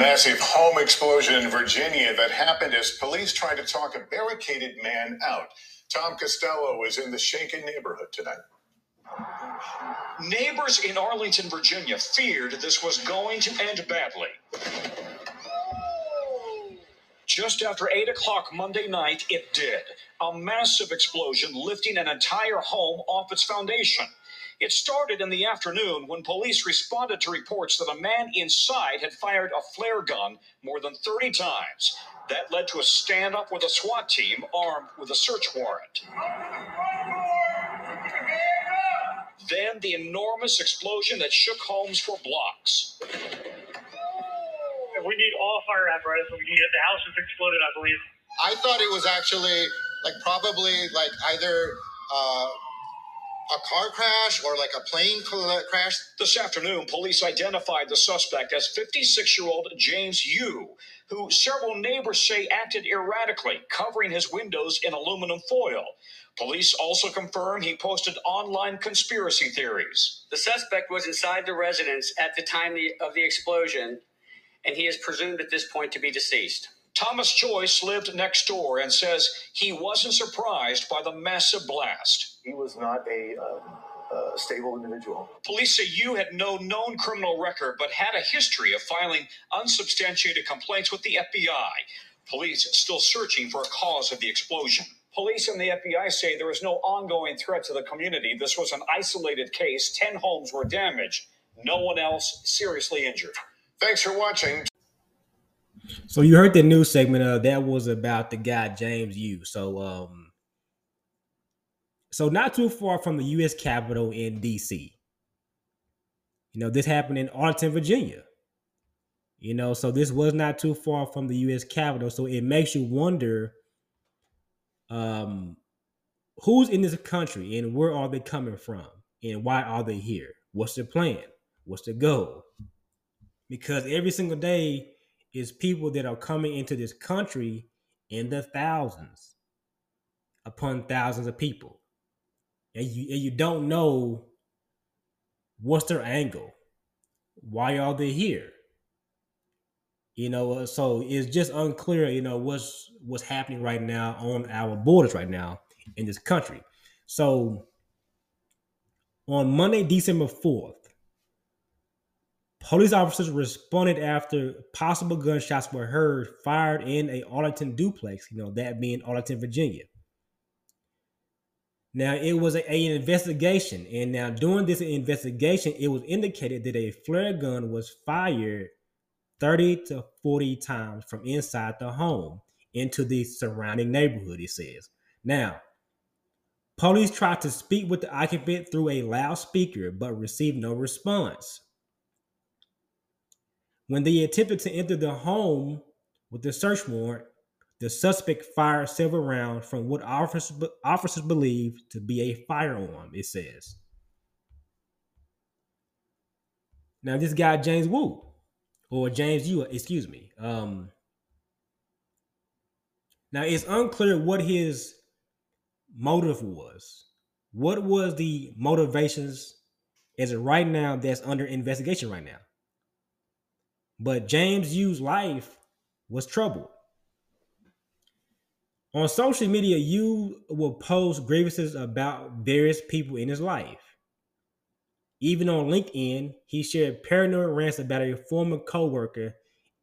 massive home explosion in Virginia that happened as police tried to talk a barricaded man out. Tom Costello is in the shaken neighborhood tonight. Neighbors in Arlington, Virginia feared this was going to end badly. Just after 8 o'clock Monday night, it did. A massive explosion lifting an entire home off its foundation. It started in the afternoon when police responded to reports that a man inside had fired a flare gun more than 30 times. That led to a standoff with a SWAT team armed with a search warrant. Then the enormous explosion that shook homes for blocks. We need all fire apparatus we can get the house has exploded, I believe. I thought it was actually like probably like either uh, a car crash or like a plane cl- crash. This afternoon, police identified the suspect as 56 year old James Yoo, who several neighbors say acted erratically, covering his windows in aluminum foil. Police also confirm he posted online conspiracy theories. The suspect was inside the residence at the time of the explosion, and he is presumed at this point to be deceased. Thomas Joyce lived next door and says he wasn't surprised by the massive blast. He was not a, um, uh stable individual. Police say Yoo had no known criminal record but had a history of filing unsubstantiated complaints with the FBI. Police still searching for a cause of the explosion. Police and the FBI say there is no ongoing threat to the community. This was an isolated case. 10 homes were damaged, no one else seriously injured. Thanks for watching. So you heard the news segment of that was about the guy James Yoo. So um so not too far from the US Capitol in DC. You know, this happened in Arlington, Virginia. You know, so this was not too far from the US Capitol. So it makes you wonder um who's in this country and where are they coming from and why are they here? What's their plan? What's the goal? Because every single day is people that are coming into this country in the thousands upon thousands of people. And you and you don't know what's their angle. Why are they here? You know, uh, so it's just unclear, you know, what's what's happening right now on our borders right now in this country. So on Monday, December 4th, Police officers responded after possible gunshots were heard fired in a Arlington duplex, you know, that being Arlington, Virginia. Now, it was a, a investigation, and now during this investigation, it was indicated that a flare gun was fired 30 to 40 times from inside the home into the surrounding neighborhood, it says. Now, police tried to speak with the occupant through a loudspeaker, but received no response. When they attempted to enter the home with the search warrant, the suspect fired several rounds from what officers, officers believe to be a firearm, it says. Now, this guy, James Wu, or James Yoo, excuse me. Um, now, it's unclear what his motive was. What was the motivations as of right now that's under investigation right now? But James Yoo's life was troubled. On social media, Yoo will post grievances about various people in his life. Even on LinkedIn, he shared paranoid rants about a former coworker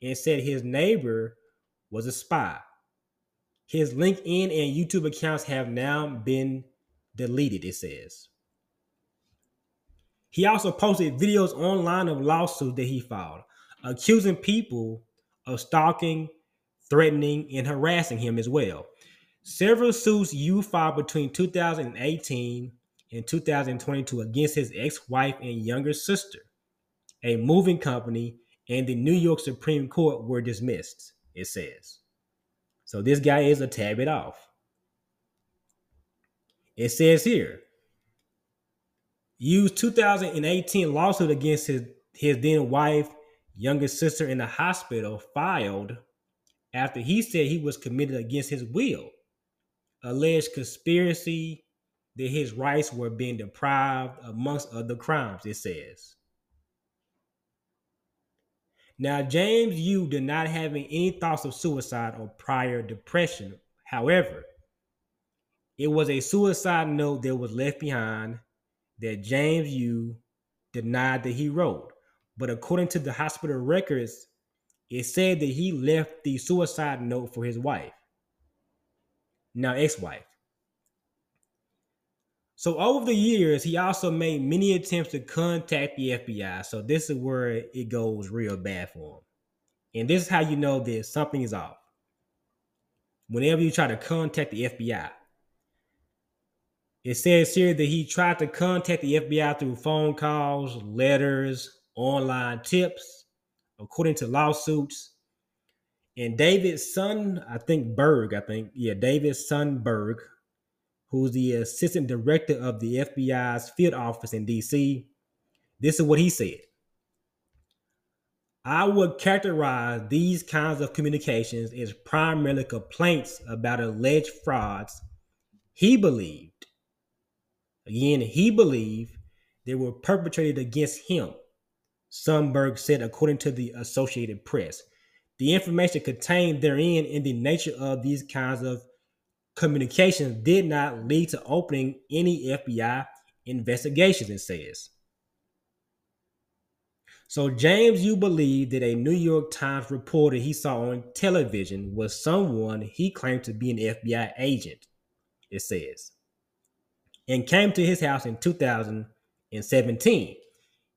and said his neighbor was a spy. His LinkedIn and YouTube accounts have now been deleted, it says. He also posted videos online of lawsuits that he filed, accusing people of stalking, threatening, and harassing him as well. Several suits Yoo filed between 2018 and 2022 against his ex-wife and younger sister, a moving company, and the New York Supreme Court were dismissed, it says. So this guy is a tad bit off. It says here, used 2018 lawsuit against his, his then wife, younger sister in the hospital filed after he said he was committed against his will. Alleged conspiracy that his rights were being deprived amongst other crimes, it says. Now, James Yoo did not have any thoughts of suicide or prior depression. However, it was a suicide note that was left behind that James Yoo denied that he wrote. But according to the hospital records, it said that he left the suicide note for his wife, now ex wife. So over the years, he also made many attempts to contact the FBI. So this is where it goes real bad for him. And this is how you know that something is off. Whenever you try to contact the FBI, it says here that he tried to contact the FBI through phone calls, letters, online tips, according to lawsuits. And David Son, I think Berg, I think, yeah, David Sundberg, who's the assistant director of the FBI's field office in DC. This is what he said. I would characterize these kinds of communications as primarily complaints about alleged frauds he believed. Again, he believed they were perpetrated against him, Sundberg said, according to the Associated Press. The information contained therein in the nature of these kinds of communications did not lead to opening any FBI investigations, it says. So James, Yoo believe that a New York Times reporter he saw on television was someone he claimed to be an FBI agent, it says, and came to his house in 2017.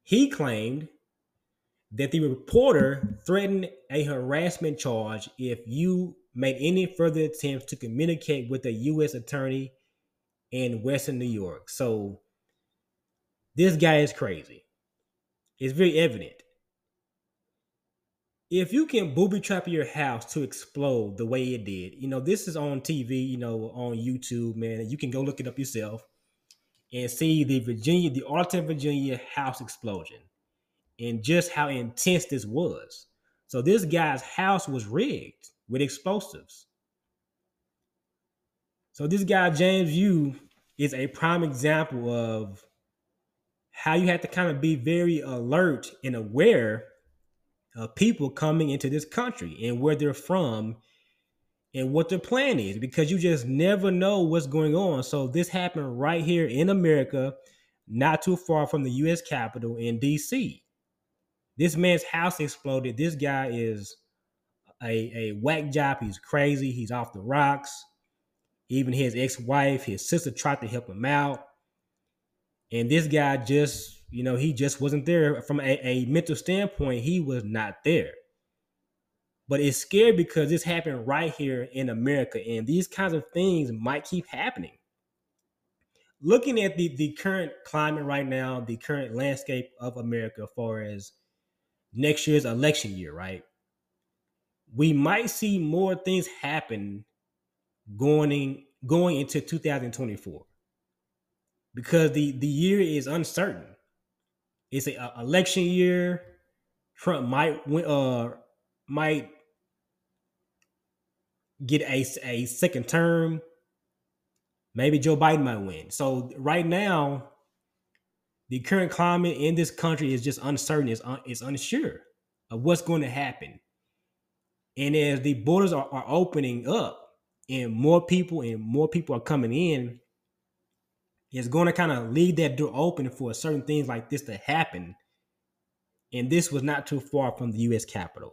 He claimed that the reporter threatened a harassment charge if Yoo made any further attempts to communicate with a U.S. attorney in Western New York. So this guy is crazy. It's very evident. If you can booby trap your house to explode the way it did, you know, this is on TV, you know, on YouTube, man. You can go look it up yourself and see the Virginia, the Arlington, Virginia house explosion and just how intense this was. So this guy's house was rigged with explosives. So this guy James Yoo is a prime example of how you have to kind of be very alert and aware of people coming into this country and where they're from and what their plan is because you just never know what's going on. So this happened right here in America, not too far from the US Capitol in DC. This man's house exploded. This guy is a, a whack job. He's crazy. He's off the rocks. Even his ex-wife, his sister tried to help him out. And this guy just, you know, he just wasn't there. From a, a mental standpoint, he was not there. But it's scary because this happened right here in America. And these kinds of things might keep happening. Looking at the, the current climate right now, the current landscape of America, as far as next year's election year, right? We might see more things happen going in, going into 2024 because the the year is uncertain. It's an election year. Trump might win, uh might get a a second term. Maybe Joe Biden might win. So right now, the current climate in this country is just uncertain. It's, un, it's unsure of what's going to happen. And as the borders are, are opening up and more people and more people are coming in, it's going to kind of leave that door open for certain things like this to happen. And this was not too far from the U.S. Capitol.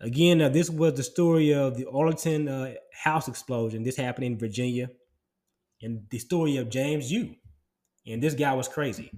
Again, uh, this was the story of the Arlington uh, house explosion. This happened in Virginia, and the story of James Yoo and this guy was crazy.